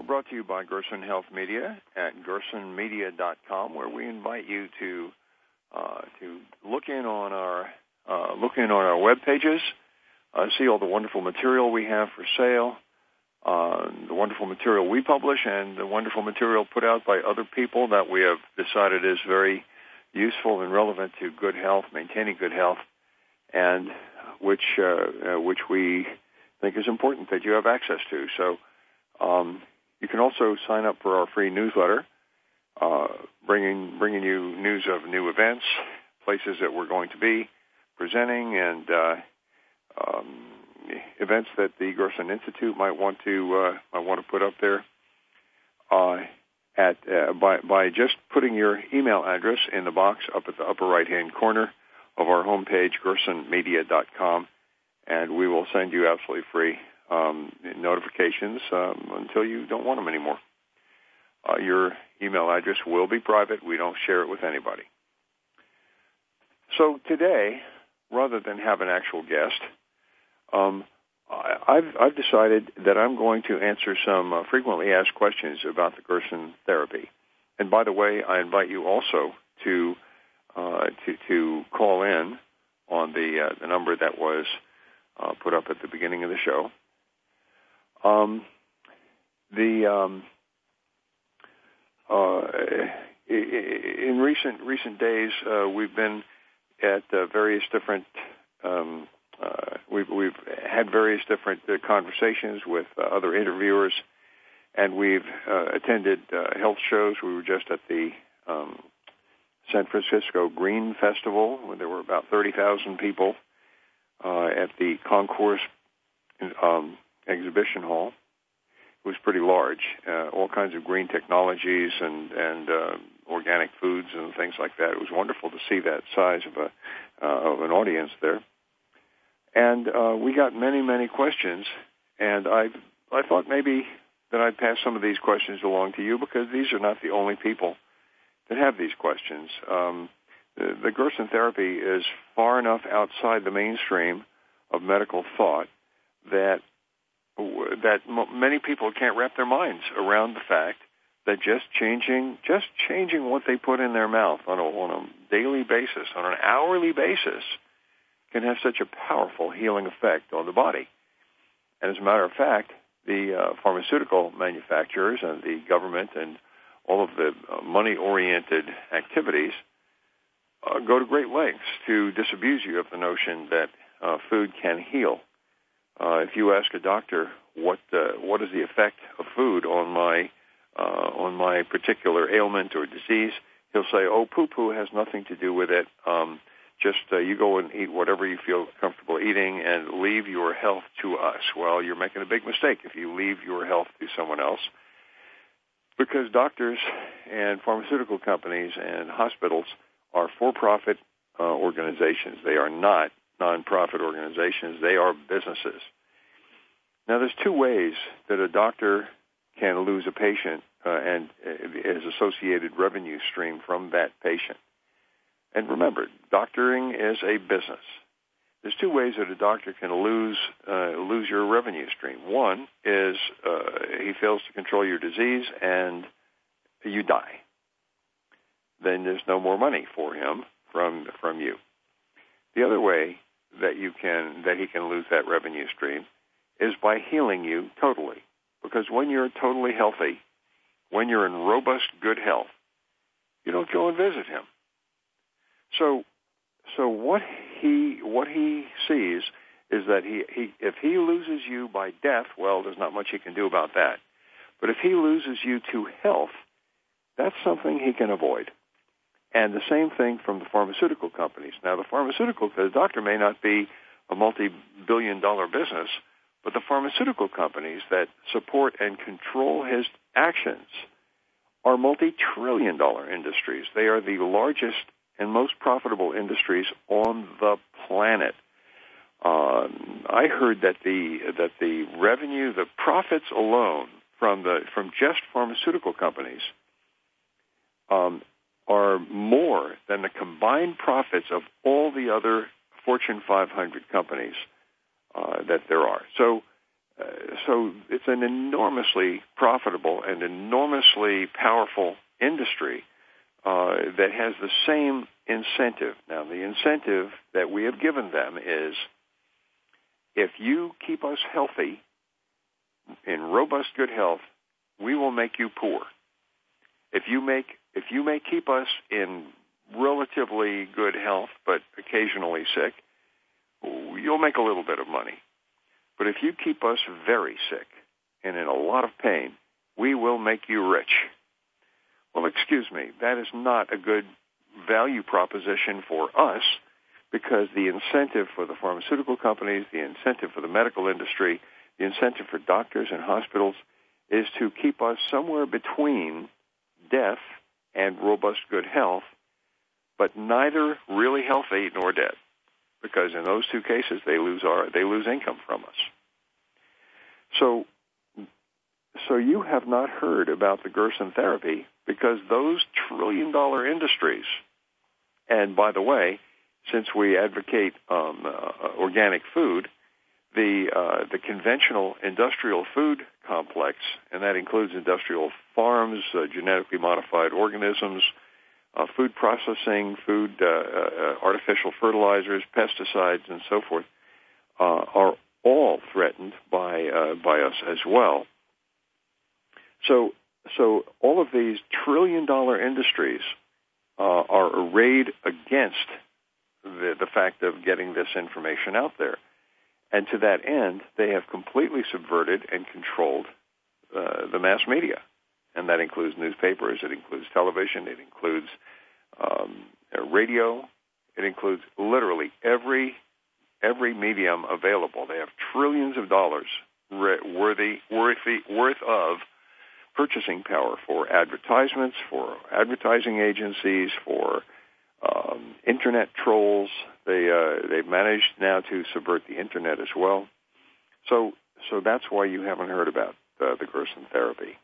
We're brought to you by Gerson Health Media at gersonmedia.com, where we invite you to uh, to look in on our uh, look in on our web pages, uh, see all the wonderful material we have for sale, uh, the wonderful material we publish, and the wonderful material put out by other people that we have decided is very useful and relevant to good health, maintaining good health, and which uh, uh, which we think is important that you have access to. So. Um, you can also sign up for our free newsletter, uh, bringing bringing you news of new events, places that we're going to be presenting, and uh, um, events that the Gerson Institute might want to uh, might want to put up there. Uh, at uh, by by just putting your email address in the box up at the upper right hand corner of our homepage, gersonmedia.com, and we will send you absolutely free um, notifications um, until you don't want them anymore. Uh, your email address will be private. We don't share it with anybody. So today, rather than have an actual guest, um, I've, I've decided that I'm going to answer some uh, frequently asked questions about the Gerson therapy. And by the way, I invite you also to uh, to, to call in on the uh, the number that was uh, put up at the beginning of the show, um, the um, uh, in recent recent days, uh, we've been at uh, various different. Um, uh, we've we've had various different uh, conversations with uh, other interviewers, and we've attended health shows. We were just at the um, San Francisco Green Festival, where there were about thirty thousand people at the concourse. Um, exhibition hall. It was pretty large, uh, all kinds of green technologies and and uh, organic foods and things like that. It was wonderful to see that size of a uh, of an audience there, and uh, we got many many questions. And I I thought maybe that I'd pass some of these questions along to you because these are not the only people that have these questions. Um, the, the Gerson therapy is far enough outside the mainstream of medical thought that that many people can't wrap their minds around the fact that just changing just changing what they put in their mouth on a, on a daily basis, on an hourly basis, can have such a powerful healing effect on the body. And as a matter of fact, the uh, pharmaceutical manufacturers and the government and all of the uh, money-oriented activities uh, go to great lengths to disabuse you of the notion that uh, food can heal uh, if you ask a doctor what uh, what is the effect of food on my uh, on my particular ailment or disease, he'll say, "Oh, poo-poo has nothing to do with it. Um, just uh, you go and eat whatever you feel comfortable eating, and leave your health to us." Well, you're making a big mistake if you leave your health to someone else, because doctors and pharmaceutical companies and hospitals are for-profit uh, organizations. They are not nonprofit organizations. They are businesses. Now, there's two ways that a doctor can lose a patient uh, and his uh, associated revenue stream from that patient. And remember, doctoring is a business. there's two ways that a doctor can lose uh, lose your revenue stream. One is uh, he fails to control your disease and you die. Then there's no more money for him from from you. The other way that you can that he can lose that revenue stream is by healing you totally. Because when you're totally healthy, when you're in robust good health, you don't go and visit him. So so what he what he sees is that he, he if he loses you by death, well, there's not much he can do about that. But if he loses you to health, that's something he can avoid. And the same thing from the pharmaceutical companies. Now, the pharmaceutical, the doctor may not be a multi-billion dollar business, but the pharmaceutical companies that support and control his actions are multi-trillion dollar industries. They are the largest and most profitable industries on the planet. Um, I heard that the that the revenue, the profits alone from the from just pharmaceutical companies um, are more than the combined profits of all the other Fortune 500 companies uh, that there are. So, uh, so it's an enormously profitable and enormously powerful industry uh, that has the same incentive. Now, the incentive that we have given them is if you keep us healthy, in robust good health, we will make you poor. If you make if you may keep us in relatively good health but occasionally sick, you'll make a little bit of money. But if you keep us very sick and in a lot of pain, we will make you rich. Well, excuse me, that is not a good value proposition for us because the incentive for the pharmaceutical companies, the incentive for the medical industry, the incentive for doctors and hospitals is to keep us somewhere between death and robust good health, but neither really healthy nor dead, because in those two cases they lose our they lose income from us. So, so you have not heard about the Gerson therapy because those trillion dollar industries, and by the way, since we advocate um, uh, organic food, the uh, the conventional industrial food complex, and that includes industrial farms, uh, genetically modified organisms, uh, food processing, food uh, uh, artificial fertilizers, pesticides, and so forth, uh, are all threatened by by us as well. So so all of these trillion dollar industries are arrayed against the, the fact of getting this information out there. And to that end, they have completely subverted and controlled uh, the mass media. And that includes newspapers, it includes television, it includes um, radio, it includes literally every every medium available. They have trillions of dollars worthy, worthy, worth of purchasing power for advertisements, for advertising agencies, for um, internet trolls. They uh, they've managed now to subvert the internet as well. So so that's why you haven't heard about uh, the Gerson therapy.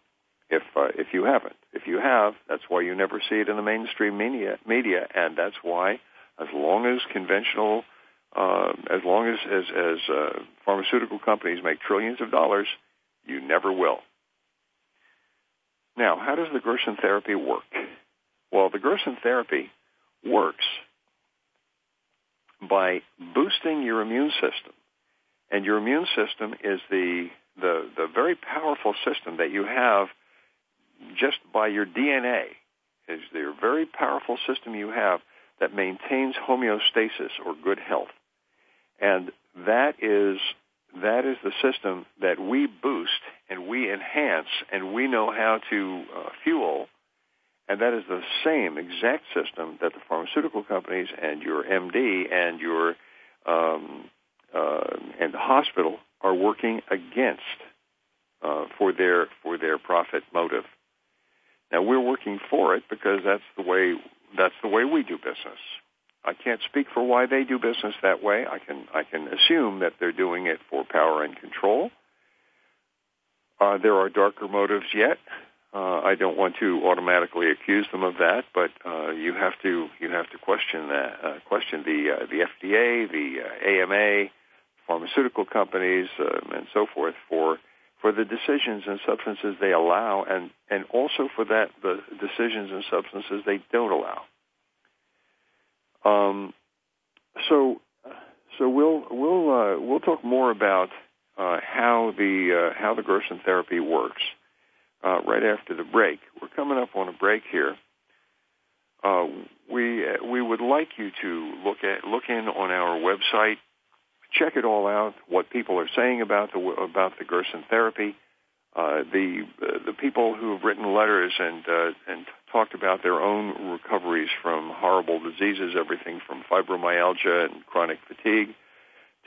If uh, if you haven't, if you have, that's why you never see it in the mainstream media. Media, and that's why, as long as conventional, uh, as long as as, as uh, pharmaceutical companies make trillions of dollars, you never will. Now, how does the Gerson therapy work? Well, the Gerson therapy works by boosting your immune system. And your immune system is the, the, the very powerful system that you have just by your DNA. Is the very powerful system you have that maintains homeostasis or good health. And that is that is the system that we boost and we enhance and we know how to uh, fuel and that is the same exact system that the pharmaceutical companies and your MD and your um, uh, and the hospital are working against uh, for their for their profit motive. Now we're working for it because that's the way that's the way we do business. I can't speak for why they do business that way. I can I can assume that they're doing it for power and control. Uh, there are darker motives yet, Uh, I don't want to automatically accuse them of that, but uh, you have to you have to question that uh, question the uh, the FDA, the uh, AMA, pharmaceutical companies, um, and so forth for for the decisions and substances they allow, and and also for that the decisions and substances they don't allow. Um, so so we'll we'll uh, we'll talk more about uh, how the uh, how the Gerson therapy works uh, right after the break. We're coming up on a break here. Uh, we we would like you to look at look in on our website, check it all out. What people are saying about the about the Gerson therapy. Uh, the the people who have written letters and uh, and talked about their own recoveries from horrible diseases, everything from fibromyalgia and chronic fatigue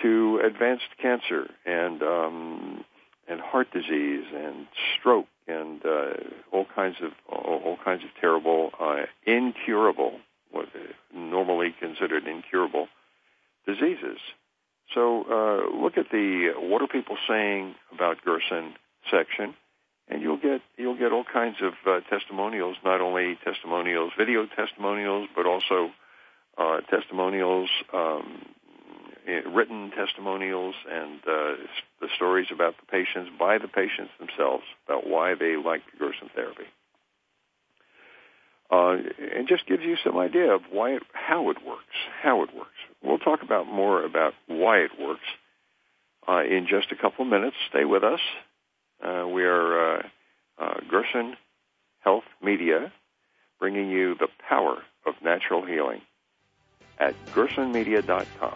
to advanced cancer and um, and heart disease and stroke and uh, all kinds of all, kinds of terrible, uh, incurable, what normally considered incurable diseases. So uh, look at the what are people saying about Gerson section, and you'll get you'll get all kinds of uh, testimonials, not only testimonials, video testimonials, but also uh, testimonials um, written testimonials and uh, the stories about the patients by the patients themselves about why they like Gerson therapy. Uh, and just gives you some idea of why it, how it works, how it works. We'll talk about more about why it works uh, in just a couple of minutes. Stay with us. Uh, we are uh, uh, Gerson Health Media, bringing you the power of natural healing at gersonmedia.com.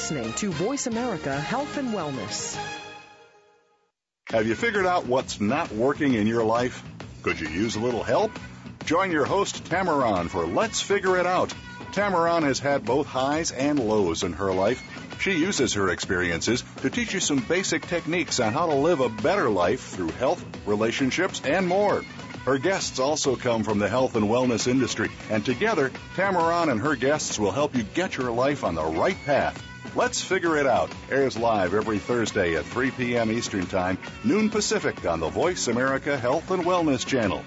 listening to Voice America Health and Wellness. Have you figured out what's not working in your life? Could you use a little help? Join your host, Tamaran, for Let's Figure It Out. Tamaran has had both highs and lows in her life. She uses her experiences to teach you some basic techniques on how to live a better life through health, relationships, and more. Her guests also come from the health and wellness industry, and together, Tamaran and her guests will help you get your life on the right path. Let's Figure It Out airs live every Thursday at 3 p.m. Eastern Time, noon Pacific on the Voice America Health and Wellness Channel.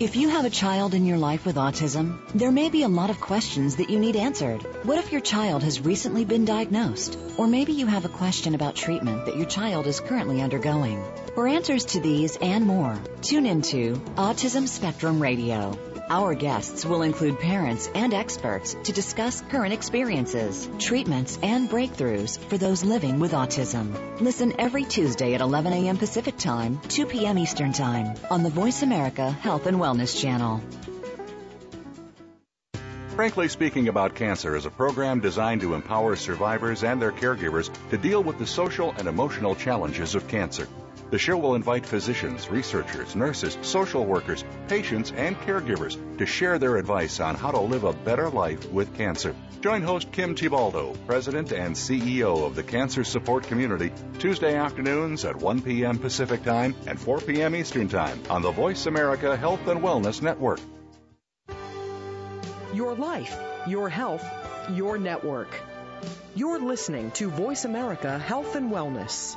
If you have a child in your life with autism, there may be a lot of questions that you need answered. What if your child has recently been diagnosed? Or maybe you have a question about treatment that your child is currently undergoing. For answers to these and more, tune into Autism Spectrum Radio. Our guests will include parents and experts to discuss current experiences, treatments, and breakthroughs for those living with autism. Listen every Tuesday at 11 a.m. Pacific Time, 2 p.m. Eastern Time on the Voice America Health and Wellness Channel. Frankly Speaking About Cancer is a program designed to empower survivors and their caregivers to deal with the social and emotional challenges of cancer. The show will invite physicians, researchers, nurses, social workers, patients, and caregivers to share their advice on how to live a better life with cancer. Join host Kim Thiboldeaux, President and CEO of the Cancer Support Community, Tuesday afternoons at 1 p.m. Pacific Time and 4 p.m. Eastern Time on the Voice America Health and Wellness Network. Your life, your health, your network. You're listening to Voice America Health and Wellness.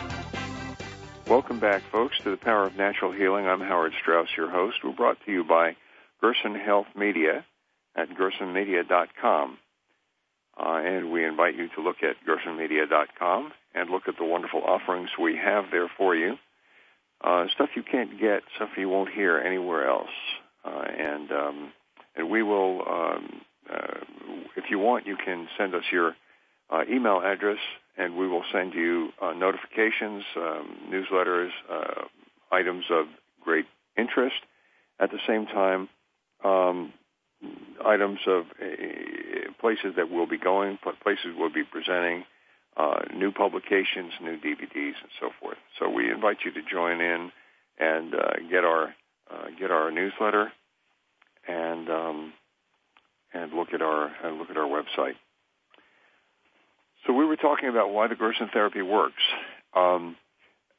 Welcome back, folks, to The Power of Natural Healing. I'm Howard Straus, your host. We're brought to you by Gerson Health Media at gersonmedia.com. Uh, and we invite you to look at gersonmedia.com and look at the wonderful offerings we have there for you. Uh, stuff you can't get, stuff you won't hear anywhere else. Uh, and um, and we will, um, uh, if you want, you can send us your uh, email address, and we will send you uh, notifications, um, newsletters, items of great interest. At the same time, um, items of uh, places that we'll be going, places we'll be presenting, uh, new publications, new DVDs, and so forth. So we invite you to join in and uh, get our uh, get our newsletter and um, and look at our look at our website. So we were talking about why the Gerson therapy works. Um,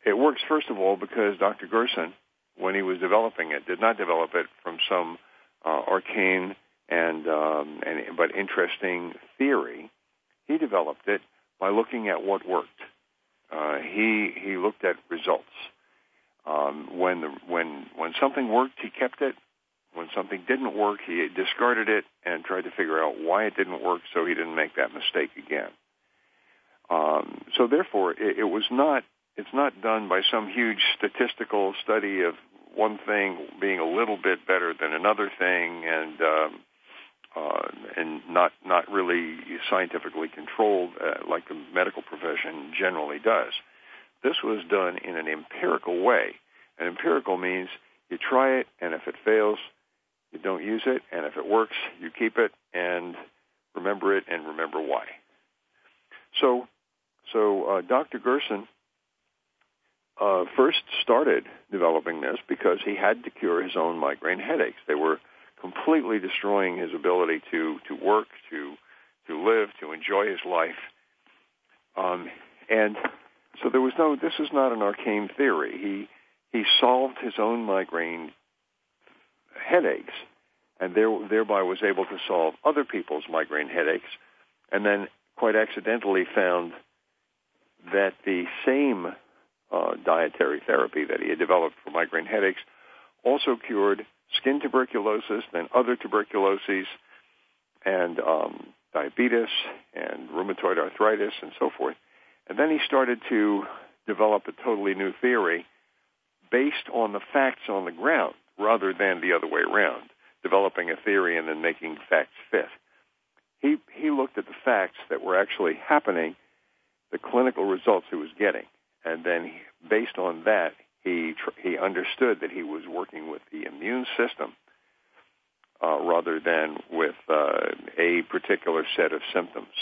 it works first of all because Dr. Gerson, when he was developing it, did not develop it from some uh, arcane and, um, and but interesting theory. He developed it by looking at what worked. Uh, he he looked at results. Um, when the when when something worked, he kept it. When something didn't work, he discarded it and tried to figure out why it didn't work, so he didn't make that mistake again. Um, so therefore, it, it was not it's not done by some huge statistical study of one thing being a little bit better than another thing, and um, uh, and not not really scientifically controlled uh, like the medical profession generally does. This was done in an empirical way. And empirical means you try it, and if it fails, you don't use it, and if it works, you keep it and remember it and remember why. So, so uh, Dr. Gerson uh, first started developing this because he had to cure his own migraine headaches. They were completely destroying his ability to to work, to to live, to enjoy his life. Um, and so there was no. This is not an arcane theory. He he solved his own migraine headaches, and there, thereby was able to solve other people's migraine headaches, and then quite accidentally found that the same uh, dietary therapy that he had developed for migraine headaches also cured skin tuberculosis, then other tuberculoses, and um, diabetes and rheumatoid arthritis and so forth. And then he started to develop a totally new theory based on the facts on the ground rather than the other way around, developing a theory and then making facts fit. He, he looked at the facts that were actually happening, the clinical results he was getting, and then he, based on that, he tr- he understood that he was working with the immune system uh, rather than with uh, a particular set of symptoms.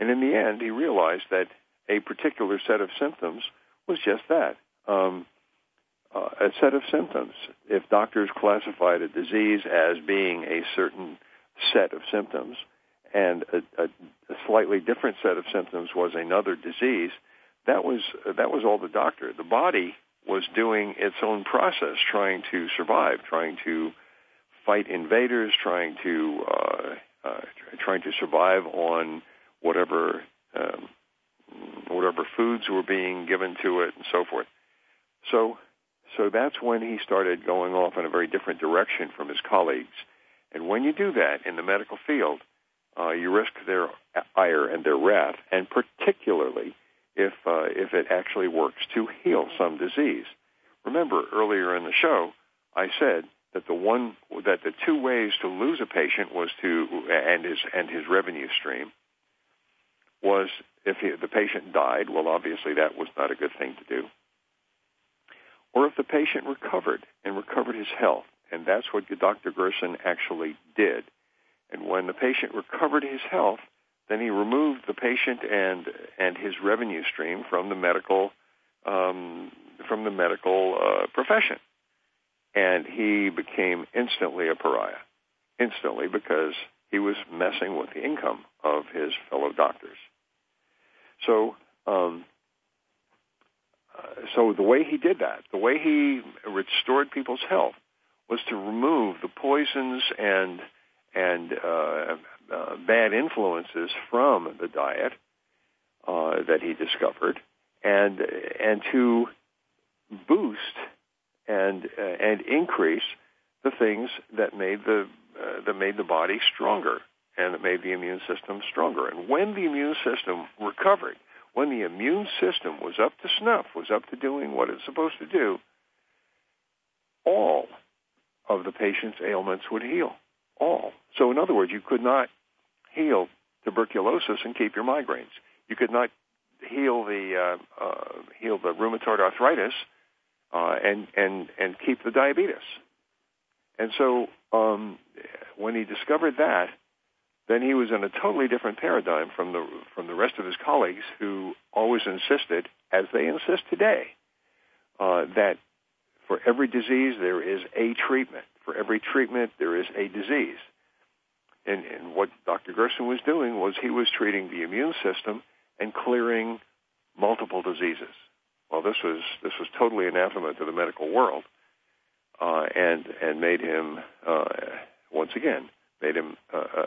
And in the end, he realized that a particular set of symptoms was just that. Um, uh, a set of symptoms. If doctors classified a disease as being a certain set of symptoms and a, a, a slightly different set of symptoms was another disease, that was that was all the doctor. The body was doing its own process, trying to survive, trying to fight invaders, trying to uh, uh, trying to survive on whatever um, whatever foods were being given to it, and so forth. So so that's when he started going off in a very different direction from his colleagues. And when you do that in the medical field, uh, you risk their ire and their wrath, and particularly if uh, if it actually works to heal some disease. Remember earlier in the show, I said that the one that the two ways to lose a patient was to and his and his revenue stream was if he, the patient died. Well, obviously that was not a good thing to do or if the patient recovered and recovered his health. And that's what Dr. Gerson actually did. And when the patient recovered his health, then he removed the patient and and his revenue stream from the medical um, from the medical uh, profession, and he became instantly a pariah, instantly because he was messing with the income of his fellow doctors. So um, so the way he did that, the way he restored people's health, was to remove the poisons and and uh, uh, bad influences from the diet uh, that he discovered, and and to boost and uh, and increase the things that made the uh, that made the body stronger and that made the immune system stronger. And when the immune system recovered, when the immune system was up to snuff, was up to doing what it's supposed to do, all of the patient's ailments would heal. All. So in other words, you could not heal tuberculosis and keep your migraines. You could not heal the uh, uh, heal the rheumatoid arthritis uh, and and and keep the diabetes. And so um, when he discovered that, then he was in a totally different paradigm from the from the rest of his colleagues who always insisted, as they insist today, uh, that for every disease there is a treatment. For every treatment there is a disease. And, and what Dr. Gerson was doing was he was treating the immune system and clearing multiple diseases. Well, this was this was totally anathema to the medical world, uh, and and made him uh, once again made him uh, uh,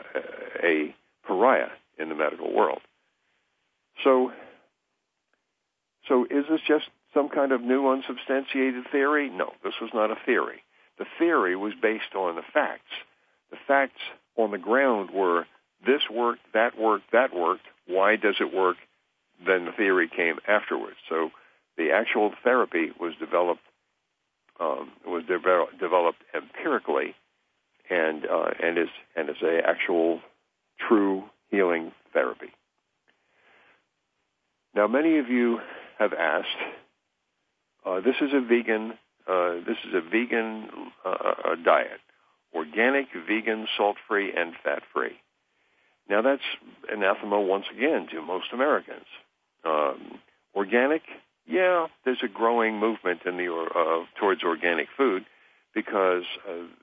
a pariah in the medical world. So, so is this just some kind of new unsubstantiated theory? No, this was not a theory. The theory was based on the facts. The facts on the ground were this worked, that worked, that worked. Why does it work? Then the theory came afterwards. So the actual therapy was developed um, was de- developed empirically and uh, and is and is a actual true healing therapy. Now, many of you have asked. Uh, this is a vegan. Uh, this is a vegan uh, diet, organic, vegan, salt-free, and fat-free. Now, that's anathema once again to most Americans. Um, organic, yeah, there's a growing movement in the uh, towards organic food, because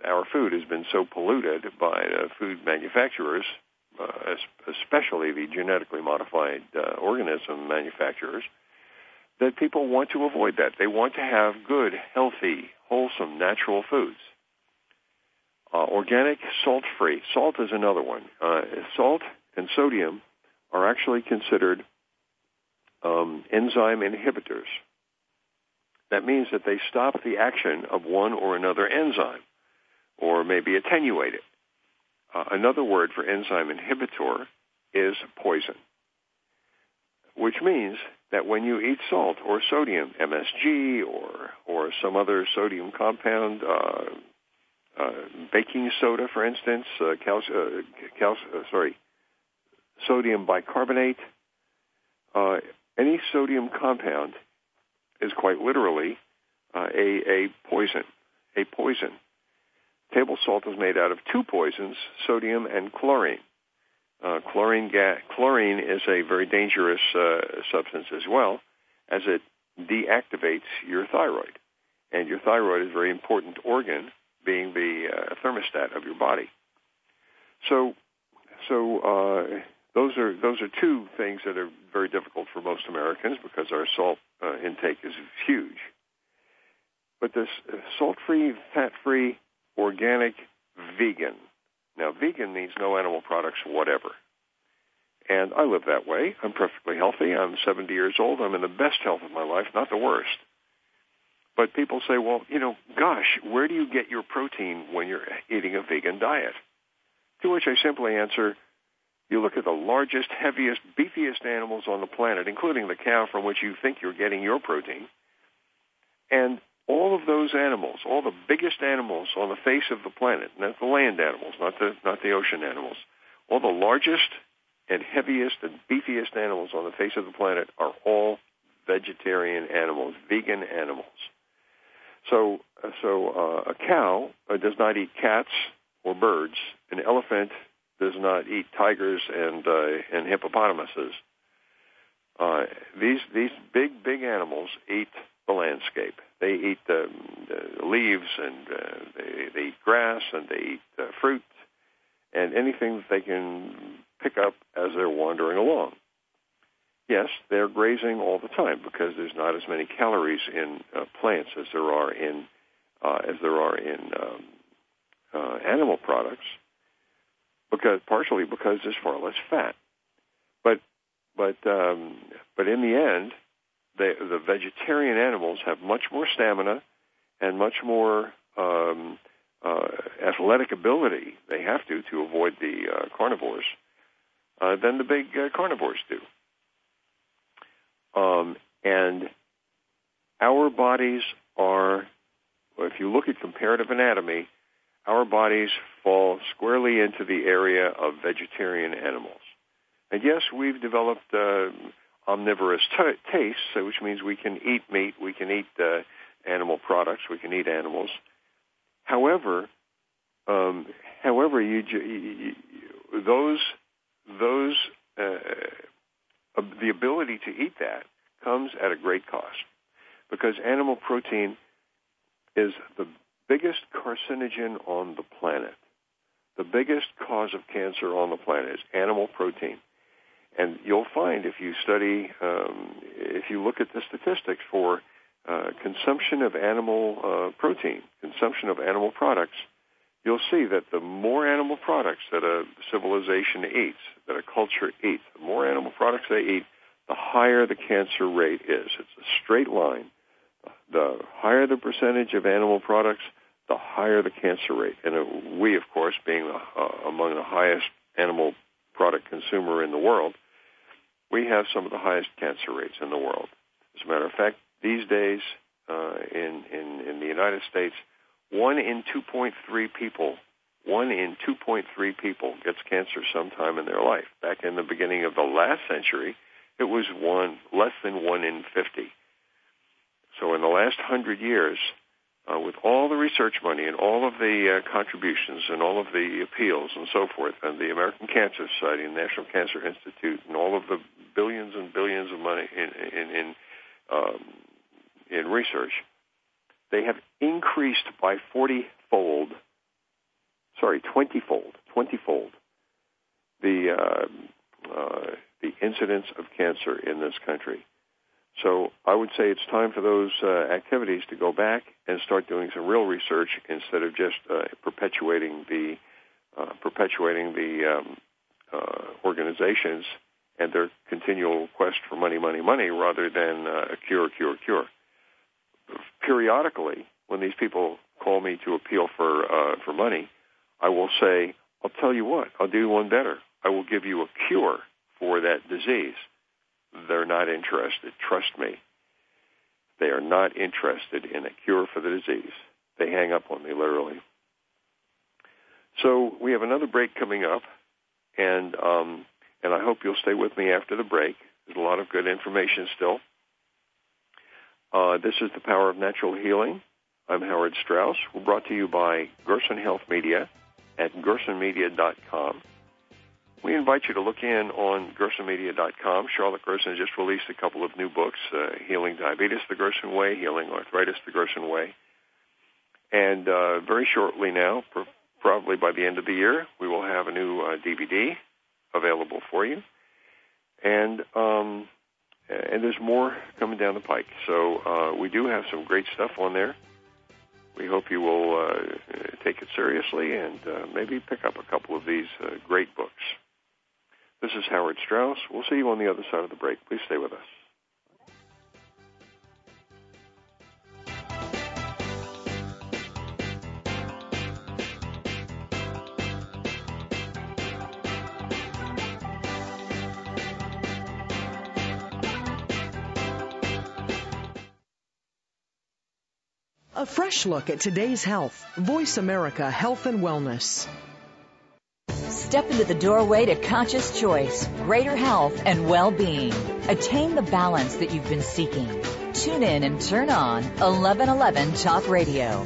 our food has been so polluted by food manufacturers, uh, especially the genetically modified uh, organism manufacturers, that people want to avoid that. They want to have good, healthy, wholesome, natural foods. Uh, organic, salt-free. Salt is another one. Uh, salt and sodium are actually considered um, enzyme inhibitors. That means that they stop the action of one or another enzyme, or maybe attenuate it. Uh, another word for enzyme inhibitor is poison, which means that when you eat salt or sodium, MSG or or some other sodium compound, uh, uh, baking soda, for instance, uh, cal- uh, cal- uh, sorry, sodium bicarbonate, any sodium compound is quite literally uh, a, a poison, a poison. Table salt is made out of two poisons, sodium and chlorine. Uh, chlorine, ga- chlorine is a very dangerous uh, substance as well, as it deactivates your thyroid. And your thyroid is a very important organ, being the uh, thermostat of your body. So, so uh, those are those are two things that are very difficult for most Americans because our salt uh, intake is huge. But this uh, salt-free, fat-free, organic, vegan. Now, vegan means no animal products whatever. And I live that way. I'm perfectly healthy. I'm 70 years old. I'm in the best health of my life, not the worst. But people say, well, you know, gosh, where do you get your protein when you're eating a vegan diet? To which I simply answer, you look at the largest, heaviest, beefiest animals on the planet, including the cow from which you think you're getting your protein. And all of those animals, all the biggest animals on the face of the planet, not the land animals, not the, not the ocean animals, all the largest and heaviest and beefiest animals on the face of the planet are all vegetarian animals, vegan animals. So, so uh, a cow uh, does not eat cats or birds. An elephant does not eat tigers and uh, and hippopotamuses. Uh, these these big big animals eat the landscape. They eat the, the leaves and uh, they, they eat grass and they eat uh, fruit and anything that they can pick up as they're wandering along. Yes, they're grazing all the time because there's not as many calories in uh, plants as there are in uh, as there are in um, uh, animal products because partially because there's far less fat. But but um, but in the end, the the vegetarian animals have much more stamina and much more um, uh, athletic ability. They have to to avoid the uh, carnivores uh, than the big uh, carnivores do. Um, and our bodies are, if you look at comparative anatomy, our bodies fall squarely into the area of vegetarian animals. And yes, we've developed uh, omnivorous t- tastes, which means we can eat meat, we can eat uh, animal products, we can eat animals. However, um, however, you, you, those those uh, the ability to eat that comes at a great cost because animal protein is the biggest carcinogen on the planet. The biggest cause of cancer on the planet is animal protein. And you'll find if you study, um, if you look at the statistics for uh, consumption of animal uh, protein, consumption of animal products, you'll see that the more animal products that a civilization eats, that a culture eats, the more animal products they eat, the higher the cancer rate is. It's a straight line. The higher the percentage of animal products, the higher the cancer rate. And uh, we, of course, being uh, among the highest animal product consumer in the world, we have some of the highest cancer rates in the world. As a matter of fact, these days uh, in, in, in the United States, one in 2.3 people, one in 2.3 people gets cancer sometime in their life. Back in the beginning of the last century, it was one less than one in 50. So in the last hundred years, uh, with all the research money and all of the uh, contributions and all of the appeals and so forth, and the American Cancer Society and National Cancer Institute and all of the billions and billions of money in in in, um, in research, they have increased by forty fold. Sorry, twenty fold, twenty fold the uh, uh, the incidence of cancer in this country. So I would say it's time for those uh, activities to go back and start doing some real research instead of just uh, perpetuating the uh, perpetuating the um, uh, organizations and their continual quest for money, money, money, rather than uh, a cure, cure, cure. Periodically, when these people call me to appeal for uh, for money, I will say, "I'll tell you what, I'll do one better. I will give you a cure for that disease." they're not interested. Trust me. They are not interested in a cure for the disease. They hang up on me literally. So we have another break coming up, and um, and I hope you'll stay with me after the break. There's a lot of good information still. Uh, this is the power of natural healing. I'm Howard Straus. We're brought to you by Gerson Health Media at gersonmedia.com. We invite you to look in on gersonmedia.com. Charlotte Gerson has just released a couple of new books, uh, Healing Diabetes the Gerson Way, Healing Arthritis the Gerson Way. And uh, very shortly now, probably by the end of the year, we will have a new uh, DVD available for you. And um, and there's more coming down the pike. So uh, we do have some great stuff on there. We hope you will uh, take it seriously and uh, maybe pick up a couple of these uh, great books. This is Howard Straus. We'll see you on the other side of the break. Please stay with us. Fresh look at today's health. Voice America Health and Wellness. Step into the doorway to conscious choice, greater health, and well-being. Attain the balance that you've been seeking. Tune in and turn on 1111 Talk Radio.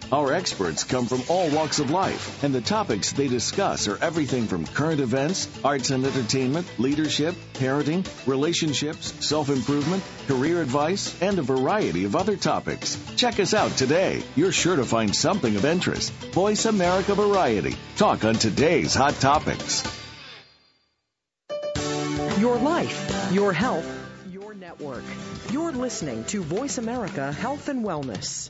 Our experts come from all walks of life, and the topics they discuss are everything from current events, arts and entertainment, leadership, parenting, relationships, self improvement, career advice, and a variety of other topics. Check us out today. You're sure to find something of interest. Voice America Variety. Talk on today's hot topics. Your life, your health, your network. You're listening to Voice America Health and Wellness.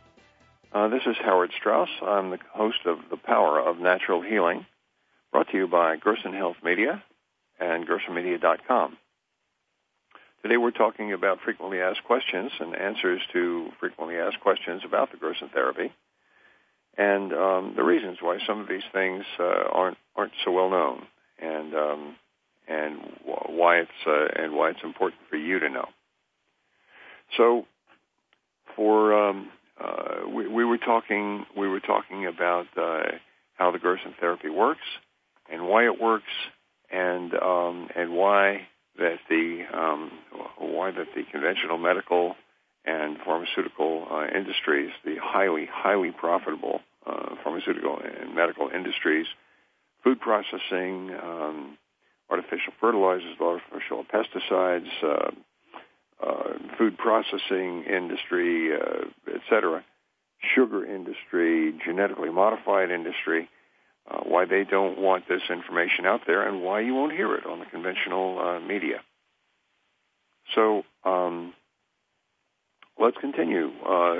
Uh, this is Howard Straus. I'm the host of The Power of Natural Healing, brought to you by Gerson Health Media and gersonmedia.com. Today we're talking about frequently asked questions and answers to frequently asked questions about the Gerson therapy and um, the reasons why some of these things uh, aren't aren't so well known and um, and why it's uh, and why it's important for you to know. So for um, uh, we, we, were talking we were talking about uh, how the Gerson therapy works and why it works and um, and why that the um, why that the conventional medical and pharmaceutical uh, industries, the highly highly profitable uh, pharmaceutical and medical industries, food processing, um, artificial fertilizers, artificial pesticides, uh, food processing industry, uh, et cetera, sugar industry, genetically modified industry, uh, why they don't want this information out there and why you won't hear it on the conventional uh, media. So um, let's continue. Uh,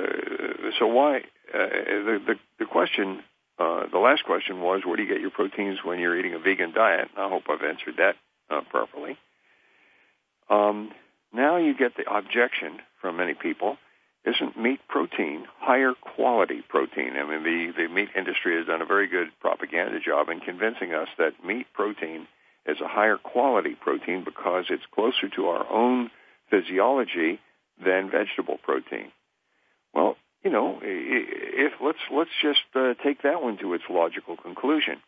so why uh, the, the, the question, uh, the last question was, where do you get your proteins when you're eating a vegan diet? I hope I've answered that uh, properly. Um, now you get the objection from many people. Isn't meat protein higher quality protein? I mean, the, the meat industry has done a very good propaganda job in convincing us that meat protein is a higher quality protein because it's closer to our own physiology than vegetable protein. Well, you know, if let's let's just uh, take that one to its logical conclusion.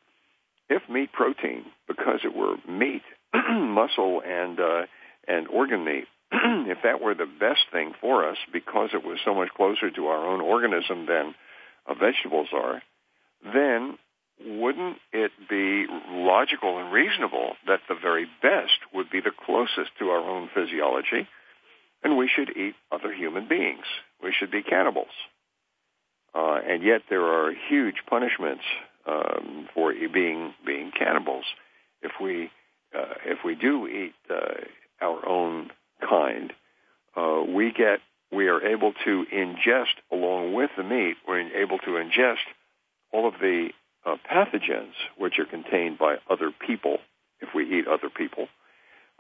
If meat protein, because it were meat, muscle, and uh, and organ meat, if that were the best thing for us because it was so much closer to our own organism than uh, vegetables are, then wouldn't it be logical and reasonable that the very best would be the closest to our own physiology and we should eat other human beings? We should be cannibals. Uh, and yet there are huge punishments um, for being being cannibals. If we uh, if we do eat uh, our own kind, uh, we get we are able to ingest along with the meat. We're able to ingest all of the uh, pathogens which are contained by other people. If we eat other people,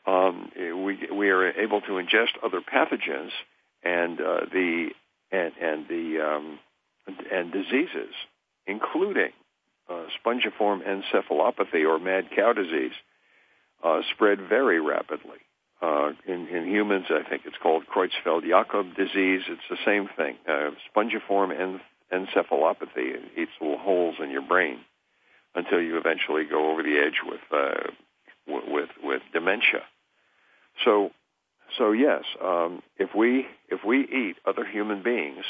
um, we we are able to ingest other pathogens and uh, the and and the um, and diseases, including uh, spongiform encephalopathy or mad cow disease, uh, spread very rapidly. Uh, in, in humans, I think it's called Creutzfeldt-Jakob disease. It's the same thing. Uh, spongiform en- encephalopathy it eats little holes in your brain until you eventually go over the edge with uh, with with dementia. So, so yes, um, if we if we eat other human beings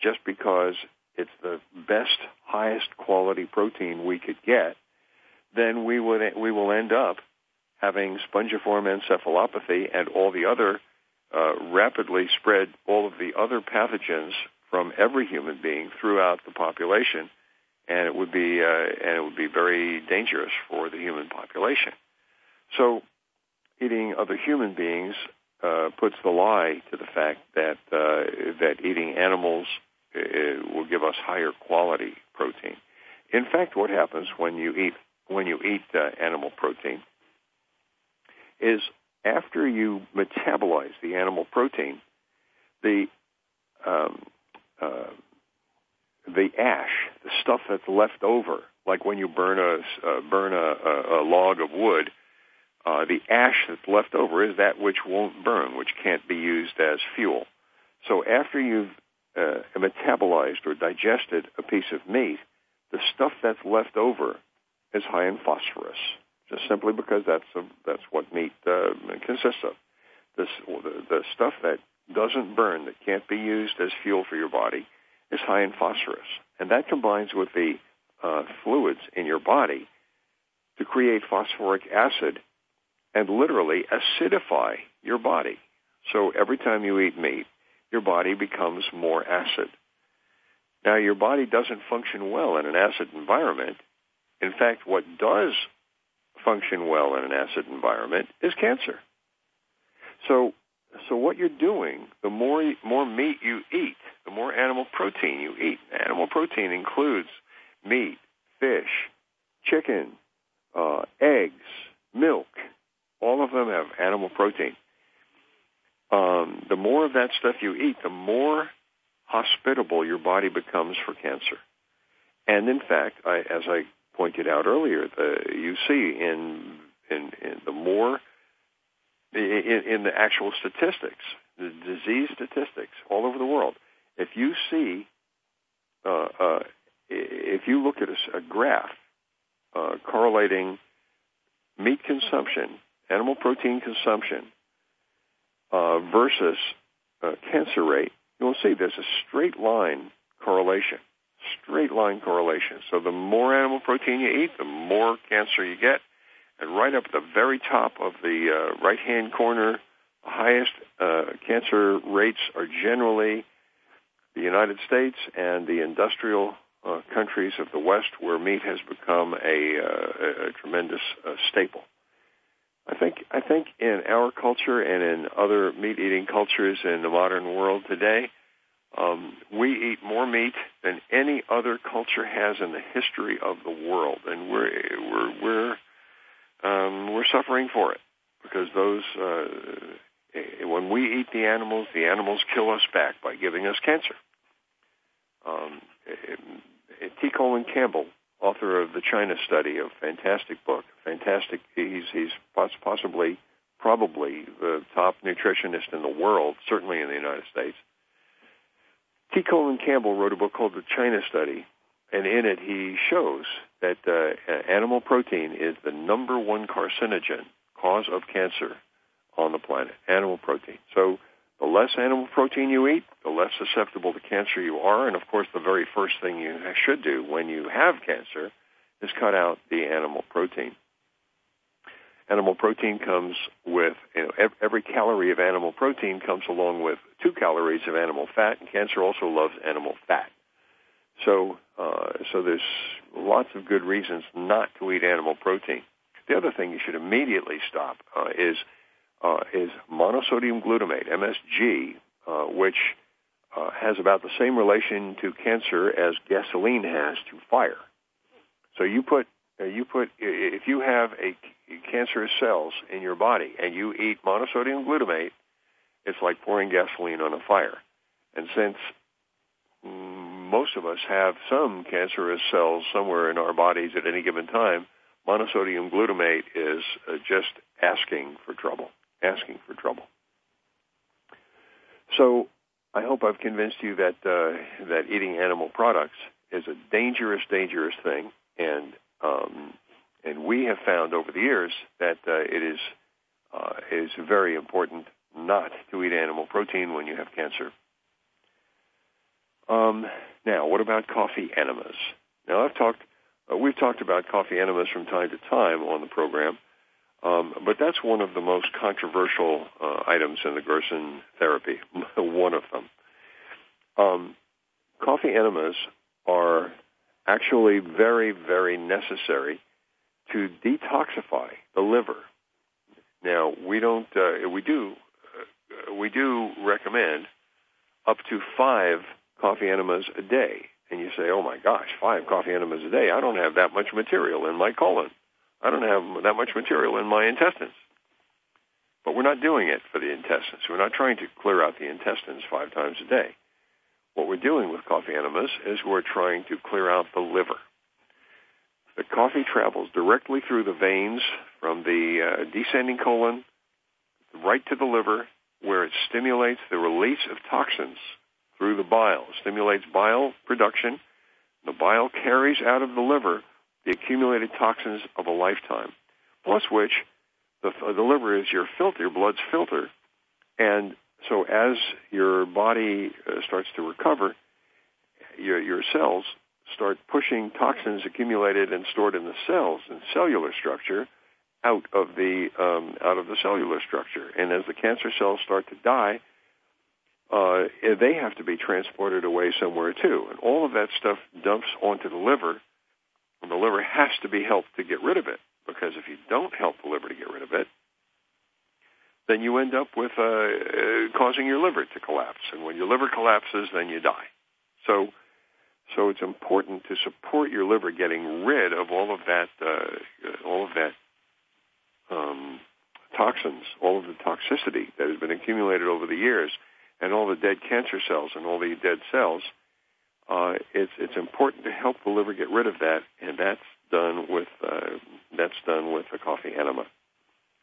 just because it's the best, highest quality protein we could get, then we would we will end up having spongiform encephalopathy and all the other uh, rapidly spread all of the other pathogens from every human being throughout the population, and it would be uh, and it would be very dangerous for the human population. So, eating other human beings uh, puts the lie to the fact that uh, that eating animals uh, will give us higher quality protein. In fact, what happens when you eat when you eat uh, animal protein is after you metabolize the animal protein, the um, uh, the ash, the stuff that's left over, like when you burn a uh, burn a, a, log of wood, uh, the ash that's left over is that which won't burn, which can't be used as fuel. So after you've uh, metabolized or digested a piece of meat, the stuff that's left over is high in phosphorus, just simply because that's a, that's what meat uh, consists of. This, the, the stuff that doesn't burn, that can't be used as fuel for your body, is high in phosphorus, and that combines with the uh, fluids in your body to create phosphoric acid and literally acidify your body. So every time you eat meat, your body becomes more acid. Now, your body doesn't function well in an acid environment. In fact, what does function well in an acid environment is cancer. So, so what you're doing, the more more meat you eat, the more animal protein you eat. Animal protein includes meat, fish, chicken, uh, eggs, milk. All of them have animal protein. Um, the more of that stuff you eat, the more hospitable your body becomes for cancer. And in fact, I, as I pointed out earlier, the, you see in, in, in the more in, in the actual statistics, the disease statistics all over the world, if you see, uh, uh, if you look at a, a graph uh, correlating meat consumption, animal protein consumption, uh, versus uh, cancer rate, you'll see there's a straight line correlation. Straight line correlation. So the more animal protein you eat, the more cancer you get. And right up at the very top of the uh, right-hand corner, the highest uh, cancer rates are generally the United States and the industrial uh, countries of the West, where meat has become a, uh, a tremendous uh, staple. I think I think in our culture and in other meat-eating cultures in the modern world today, um, we eat more meat than any other culture has in the history of the world, and we're we're we're um, we're suffering for it because those uh, when we eat the animals, the animals kill us back by giving us cancer. Um, T. Colin Campbell author of the China Study, a fantastic book. Fantastic. He's he's possibly, probably the top nutritionist in the world, certainly in the United States. T. Colin Campbell wrote a book called The China Study, and in it he shows that uh, animal protein is the number one carcinogen cause of cancer on the planet. Animal protein. So the less animal protein you eat, the less susceptible to cancer you are. And of course, the very first thing you should do when you have cancer is cut out the animal protein. Animal protein comes with, you know, every calorie of animal protein comes along with two calories of animal fat, and cancer also loves animal fat. So, uh, so there's lots of good reasons not to eat animal protein. The other thing you should immediately stop uh, is uh, is monosodium glutamate, MSG, uh, which uh, has about the same relation to cancer as gasoline has to fire. So you put you put if you have a cancerous cells in your body and you eat monosodium glutamate, it's like pouring gasoline on a fire. And since most of us have some cancerous cells somewhere in our bodies at any given time, monosodium glutamate is uh, just asking for trouble asking for trouble. So I hope I've convinced you that uh, that eating animal products is a dangerous, dangerous thing, and um, and we have found over the years that uh, it is uh, is very important not to eat animal protein when you have cancer. Um, now, what about coffee enemas? Now, I've talked, uh, we've talked about coffee enemas from time to time on the program, um, but that's one of the most controversial uh, items in the Gerson therapy, one of them. Um, coffee enemas are actually very, very necessary to detoxify the liver. Now, we don't, uh, we do, uh, we do recommend up to five coffee enemas a day. And you say, oh my gosh, five coffee enemas a day. I don't have that much material in my colon. I don't have that much material in my intestines. But we're not doing it for the intestines. We're not trying to clear out the intestines five times a day. What we're doing with coffee enemas is we're trying to clear out the liver. The coffee travels directly through the veins from the uh, descending colon right to the liver where it stimulates the release of toxins through the bile, stimulates bile production. The bile carries out of the liver the accumulated toxins of a lifetime, plus which the, the liver is your filter, your blood's filter. And so as your body uh, starts to recover, your, your cells start pushing toxins accumulated and stored in the cells and cellular structure out of the um, out of the cellular structure. And as the cancer cells start to die, uh, they have to be transported away somewhere too. And all of that stuff dumps onto the liver, and the liver has to be helped to get rid of it. Because if you don't help the liver to get rid of it, then you end up with uh, uh, causing your liver to collapse. And when your liver collapses, then you die. So, so it's important to support your liver getting rid of all of that, uh, all of that um, toxins, all of the toxicity that has been accumulated over the years, and all the dead cancer cells and all the dead cells. Uh, it's it's important to help the liver get rid of that, and that's done with uh, that's done with the coffee enema,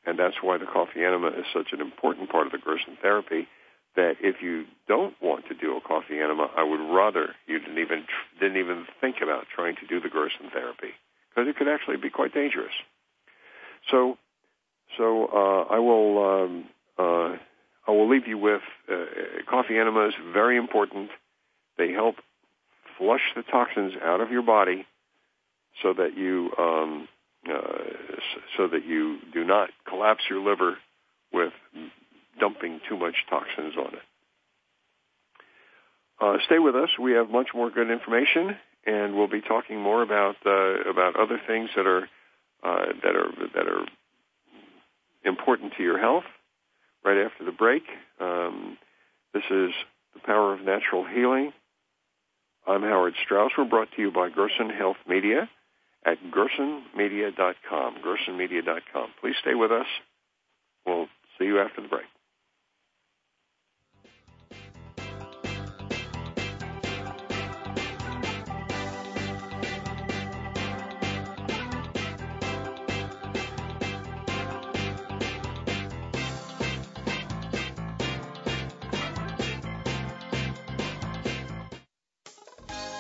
and that's why the coffee enema is such an important part of the Gerson therapy. That if you don't want to do a coffee enema, I would rather you didn't even didn't even think about trying to do the Gerson therapy because it could actually be quite dangerous. So, so uh, I will um, uh, I will leave you with uh, coffee enemas. Very important. They help flush the toxins out of your body so that you um, uh, so that you do not collapse your liver with dumping too much toxins on it. Uh, stay with us. We have much more good information, and we'll be talking more about uh, about other things that are uh, that are that are important to your health. Right after the break, um, this is the power of natural healing. I'm Howard Straus. We're brought to you by Gerson Health Media at gersonmedia.com, gersonmedia.com. Please stay with us. We'll see you after the break.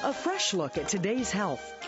A fresh look at today's health.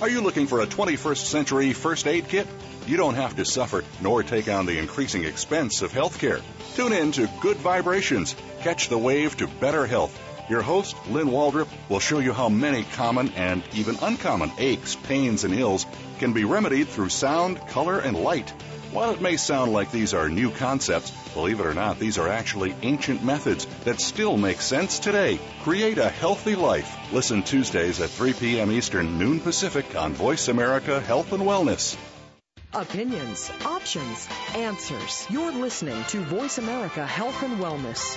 Are you looking for a 21st century first aid kit? You don't have to suffer nor take on the increasing expense of healthcare. Tune in to Good Vibrations. Catch the wave to better health. Your host, Lynn Waldrop, will show you how many common and even uncommon aches, pains, and ills can be remedied through sound, color, and light. While it may sound like these are new concepts, believe it or not, these are actually ancient methods that still make sense today. Create a healthy life. Listen Tuesdays at 3 p.m. Eastern, noon Pacific on Voice America Health and Wellness. Opinions, options, answers. You're listening to Voice America Health and Wellness.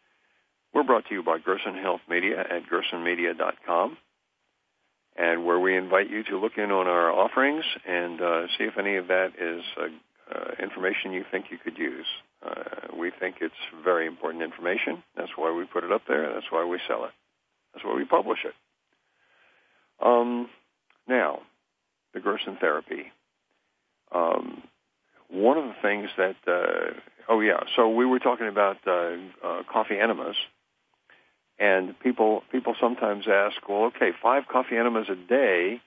We're brought to you by Gerson Health Media at gersonmedia.com, and where we invite you to look in on our offerings and uh, see if any of that is uh, uh, information you think you could use. Uh, we think it's very important information. That's why we put it up there. That's why we sell it. That's why we publish it. Um, now, the Gerson therapy. Um, one of the things that, uh, oh yeah, so we were talking about uh, uh, coffee enemas, and people people sometimes ask, well, okay, five coffee enemas a day,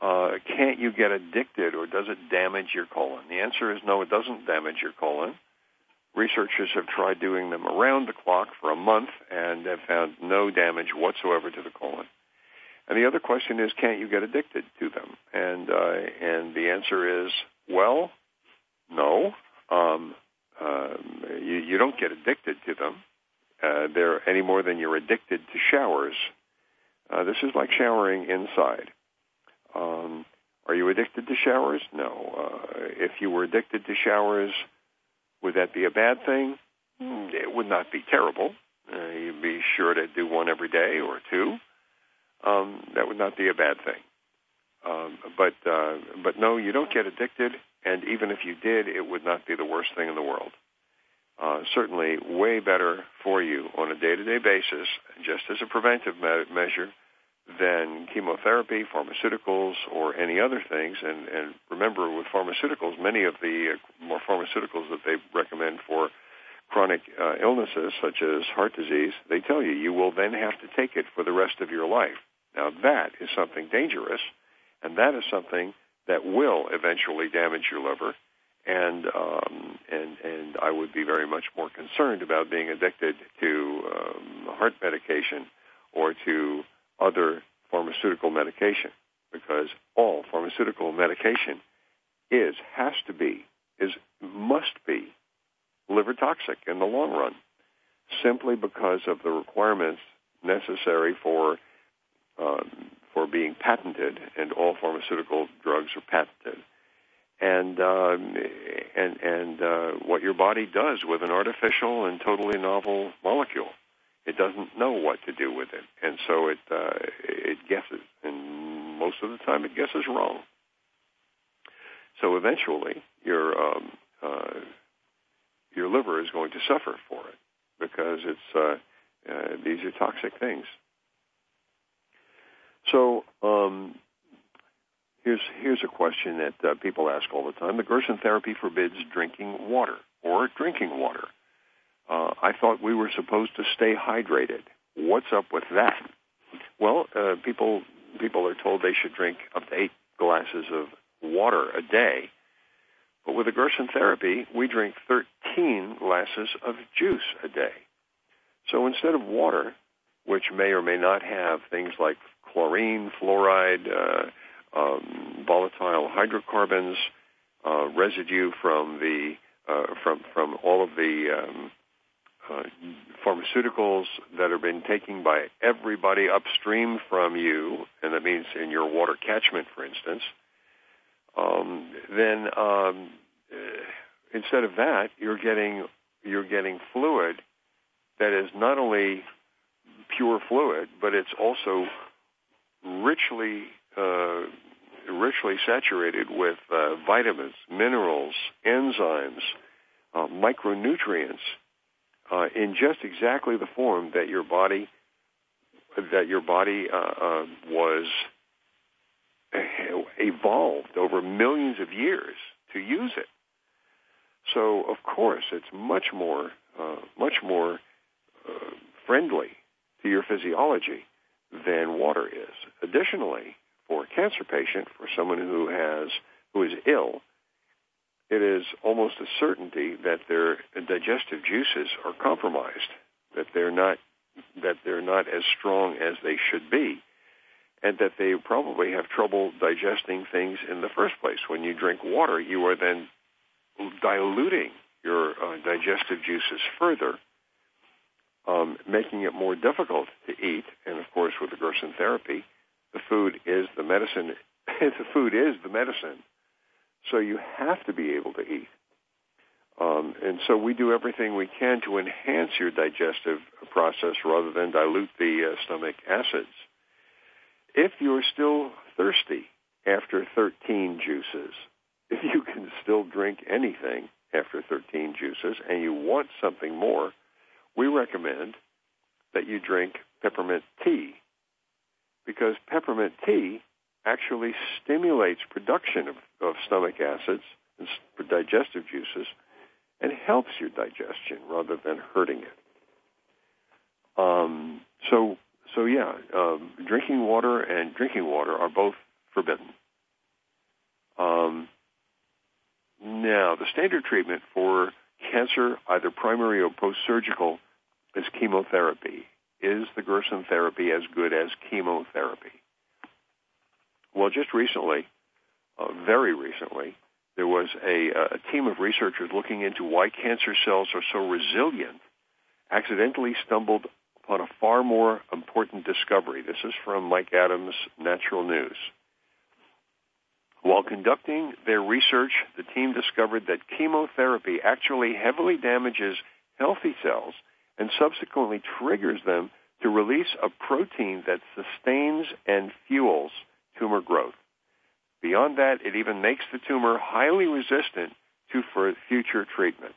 uh, can't you get addicted, or does it damage your colon? The answer is no, it doesn't damage your colon. Researchers have tried doing them around the clock for a month and have found no damage whatsoever to the colon. And the other question is, can't you get addicted to them? And uh, and the answer is, well, no. Um, uh, you, you don't get addicted to them. Uh, they're any more than you're addicted to showers. Uh, this is like showering inside. Um, are you addicted to showers? No. Uh, if you were addicted to showers, would that be a bad thing? It would not be terrible. Uh, you'd be sure to do one every day or two um, that would not be a bad thing. Um, but uh, but no, you don't get addicted, and even if you did, it would not be the worst thing in the world. Uh, certainly, way better for you on a day-to-day basis, just as a preventive me- measure, than chemotherapy, pharmaceuticals, or any other things. And, and remember, with pharmaceuticals, many of the uh, more pharmaceuticals that they recommend for chronic uh, illnesses such as heart disease, they tell you you will then have to take it for the rest of your life. Now that is something dangerous, and that is something that will eventually damage your liver. And um, and and I would be very much more concerned about being addicted to um, heart medication or to other pharmaceutical medication because all pharmaceutical medication is has to be is must be liver toxic in the long run simply because of the requirements necessary for um, for being patented, and all pharmaceutical drugs are patented. And um, and and uh, what your body does with an artificial and totally novel molecule, it doesn't know what to do with it, and so it uh, it guesses, and most of the time it guesses wrong. So eventually, your um, uh, your liver is going to suffer for it because it's uh, uh, these are toxic things. So um, here's here's a question that uh, people ask all the time: The Gerson therapy forbids drinking water or drinking water. Uh, I thought we were supposed to stay hydrated. What's up with that? Well, uh, people people are told they should drink up to eight glasses of water a day. But with the Gerson therapy, we drink 13 glasses of juice a day. So instead of water, which may or may not have things like chlorine, fluoride, uh, um, volatile hydrocarbons, uh, residue from the uh, from from all of the um, uh, pharmaceuticals that have been taken by everybody upstream from you, and that means in your water catchment, for instance. Um, then um, uh, instead of that, you're getting you're getting fluid that is not only pure fluid, but it's also richly uh, richly saturated with uh, vitamins, minerals, enzymes, uh, micronutrients uh, in just exactly the form that your body that your body uh, uh, was evolved over millions of years to use it. So of course it's much more much more friendly to your physiology than water is. Additionally, for a cancer patient, for someone who has who is ill, it is almost a certainty that their digestive juices are compromised, that they're not that they're not as strong as they should be, and that they probably have trouble digesting things in the first place. When you drink water, you are then diluting your uh, digestive juices further um, making it more difficult to eat. And of course, with the Gerson therapy, the food is the medicine. the food is the medicine. So you have to be able to eat. Um, and so we do everything we can to enhance your digestive process rather than dilute the uh, stomach acids. If you're still thirsty after 13 juices, if you can still drink anything after 13 juices and you want something more, we recommend that you drink peppermint tea because peppermint tea actually stimulates production of, of stomach acids and digestive juices and helps your digestion rather than hurting it. Um, so, so yeah, um, drinking water and drinking water are both forbidden. Um, now, the standard treatment for cancer, either primary or post-surgical, is chemotherapy. Is the Gerson therapy as good as chemotherapy? Well, just recently, uh, very recently, there was a, a team of researchers looking into why cancer cells are so resilient, accidentally stumbled upon a far more important discovery. This is from Mike Adams' Natural News. While conducting their research, the team discovered that chemotherapy actually heavily damages healthy cells and subsequently triggers them to release a protein that sustains and fuels tumor growth. Beyond that, it even makes the tumor highly resistant to future treatment.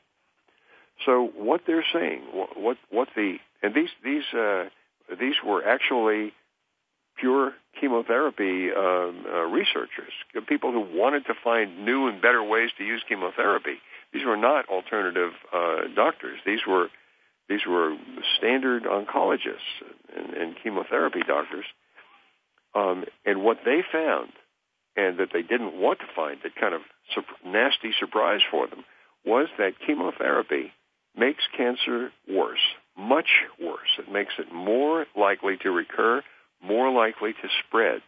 So what they're saying, what what, the and these these uh, these were actually pure chemotherapy um, uh, researchers, people who wanted to find new and better ways to use chemotherapy. These were not alternative uh, doctors. These were these were standard oncologists and, and chemotherapy doctors. Um, and what they found, and that they didn't want to find, that kind of su- nasty surprise for them, was that chemotherapy makes cancer worse, much worse. It makes it more likely to recur more likely to spread.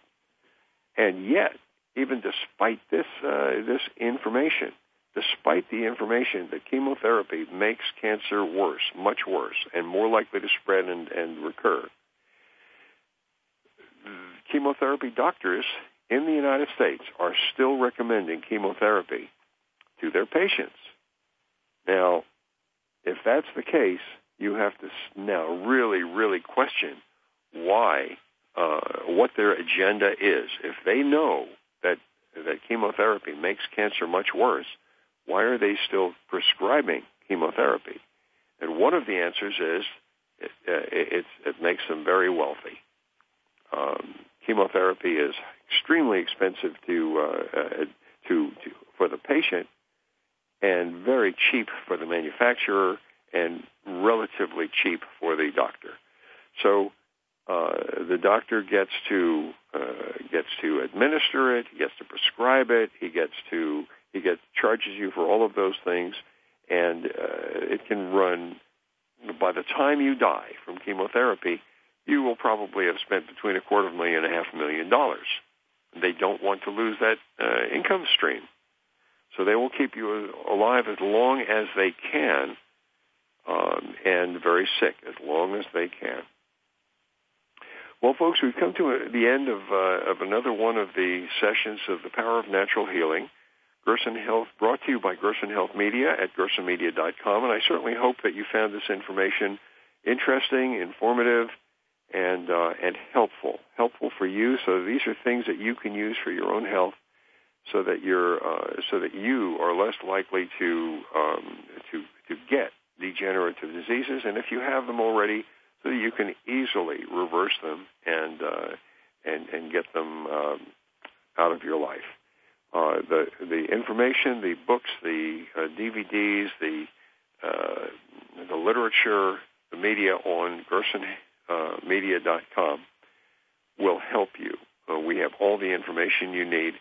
And yet, even despite this uh, this information, despite the information that chemotherapy makes cancer worse, much worse, and more likely to spread and, and recur, chemotherapy doctors in the United States are still recommending chemotherapy to their patients. Now, if that's the case, you have to now really, really question why uh, what their agenda is. If they know that that chemotherapy makes cancer much worse, why are they still prescribing chemotherapy? And one of the answers is it, it, it makes them very wealthy. Um, chemotherapy is extremely expensive to, uh, uh, to, to for the patient, and very cheap for the manufacturer, and relatively cheap for the doctor. So uh, the doctor gets to uh, gets to administer it, he gets to prescribe it, he gets to he gets charges you for all of those things, and uh, it can run. By the time you die from chemotherapy, you will probably have spent between a quarter of a million and a half million dollars. They don't want to lose that uh, income stream, so they will keep you alive as long as they can, um, and very sick as long as they can. Well, folks, we've come to the end of, uh, of another one of the sessions of the Power of Natural Healing. Gerson Health, brought to you by Gerson Health Media at gersonmedia.com. And I certainly hope that you found this information interesting, informative, and uh, and helpful. Helpful for you. So these are things that you can use for your own health, so that you're uh, so that you are less likely to um, to to get degenerative diseases. And if you have them already, so that you can easily reverse them and uh, and and get them um, out of your life. Uh, the the information, the books, the uh, DVDs, the uh, the literature, the media on GersonMedia.com will help you. Uh, we have all the information you need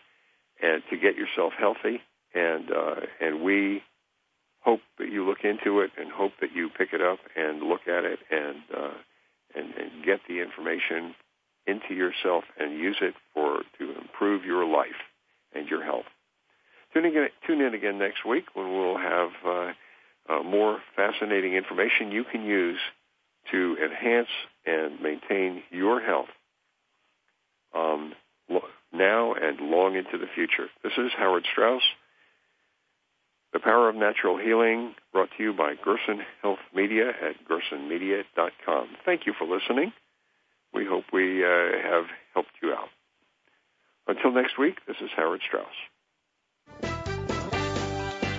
and to get yourself healthy, and uh, and we hope that you look into it and hope that you pick it up and look at it and uh, and, and get the information into yourself and use it for to improve your life and your health. Tune in, tune in again next week when we'll have uh, uh, more fascinating information you can use to enhance and maintain your health um, now and long into the future. This is Howard Straus. The Power of Natural Healing, brought to you by Gerson Health Media at gersonmedia.com. Thank you for listening. We hope we uh, have helped you out. Until next week, this is Howard Straus.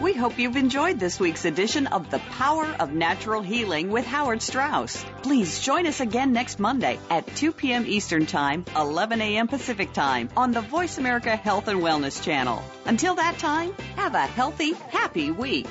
We hope you've enjoyed this week's edition of The Power of Natural Healing with Howard Straus. Please join us again next Monday at 2 p.m. Eastern Time, 11 a.m. Pacific Time on the Voice America Health and Wellness channel. Until that time, have a healthy, happy week.